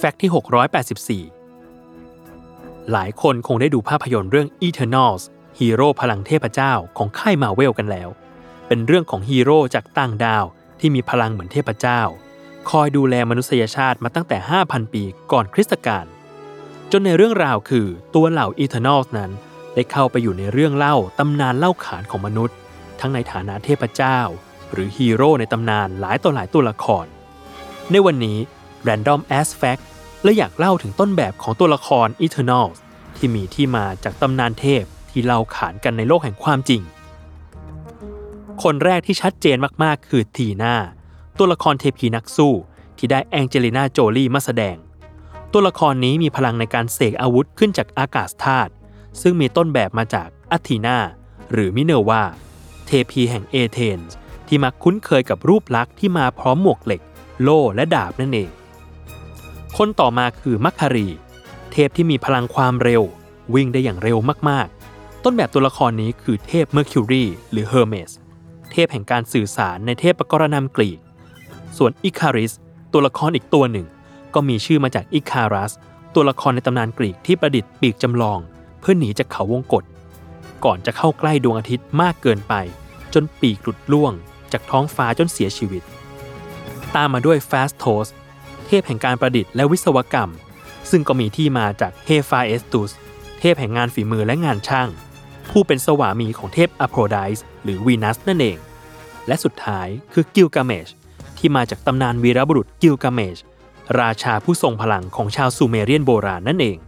fact ที่ 684 หลายคนคงได้ดูภาพยนตร์เรื่อง Eternals ฮีโร่พลังเทพเจ้าของค่ายมาเวลกันแล้ว เป็นเรื่องของฮีโร่จากต่างดาวที่มีพลังเหมือนเทพเจ้า คอยดูแลมนุษยชาติมาตั้งแต่ 5,000 ปีก่อนคริสตกาลจนในเรื่องราวคือตัวเหล่า Eternals นั้น ได้เข้าไปอยู่ในเรื่องเล่าตำนานเล่าขานของมนุษย์ ทั้งในฐานะเทพเจ้า หรือฮีโร่ในตำนานหลายต่อหลายตัวละคร ในวันนี้ Random As Fact และอยากเล่าถึงต้นแบบของตัวละคร Eternals ที่มีที่มาจากตำนานเทพที่เล่าขานกันในโลกแห่งความจริง คนแรกที่ชัดเจนมากๆ คือทีน่าตัวละครเทพีนักสู้ที่ได้แองเจลิน่าโจลี่มาแสดง ตัวละครนี้มีพลังในการเสกอาวุธขึ้นจากอากาศธาตุซึ่งมีต้นแบบมาจากอัธีนาหรือมิเนวาเทพีแห่งเอเธนส์ที่มักคุ้นเคยกับรูปลักษณ์ที่มาพร้อมหมวกเหล็ก โล่และดาบนั่นเอง คนต่อมาคือมัคคารี เทพที่มีพลังความเร็ว วิ่งได้อย่างเร็วมากๆ ต้นแบบตัวละครนี้คือเทพเมอร์คิวรีหรือเฮอร์เมสเทพแห่งการสื่อสารในเทพปกรณำกรีก ส่วนอิคาริสตัวละครอีกตัวหนึ่ง ก็มีชื่อมาจากอิคารัส ตัวละครในตำนานกรีกที่ประดิษฐ์ปีกจำลอง เพื่อหนีจากเขาวงกฏก่อนจะเข้าใกล้ดวงอาทิตย์มากเกินไป จนปีกหลุดร่วง จากท้องฟ้าจนเสียชีวิต ตามมาด้วยฟาสโทส เทพแห่งการประดิษฐ์และวิศวกรรม ซึ่งก็มีที่มาจากเฮฟาเอสตุส เทพแห่งงานฝีมือและงานช่าง ผู้เป็นสวามีของเทพอโพรไดส์หรือวีนัสนั่นเอง และสุดท้ายคือกิลกาเมชที่มาจากตำนานวีรบุรุษกิลกาเมชราชาผู้ทรงพลังของชาวซูเมเรียนโบราณนั่นเอง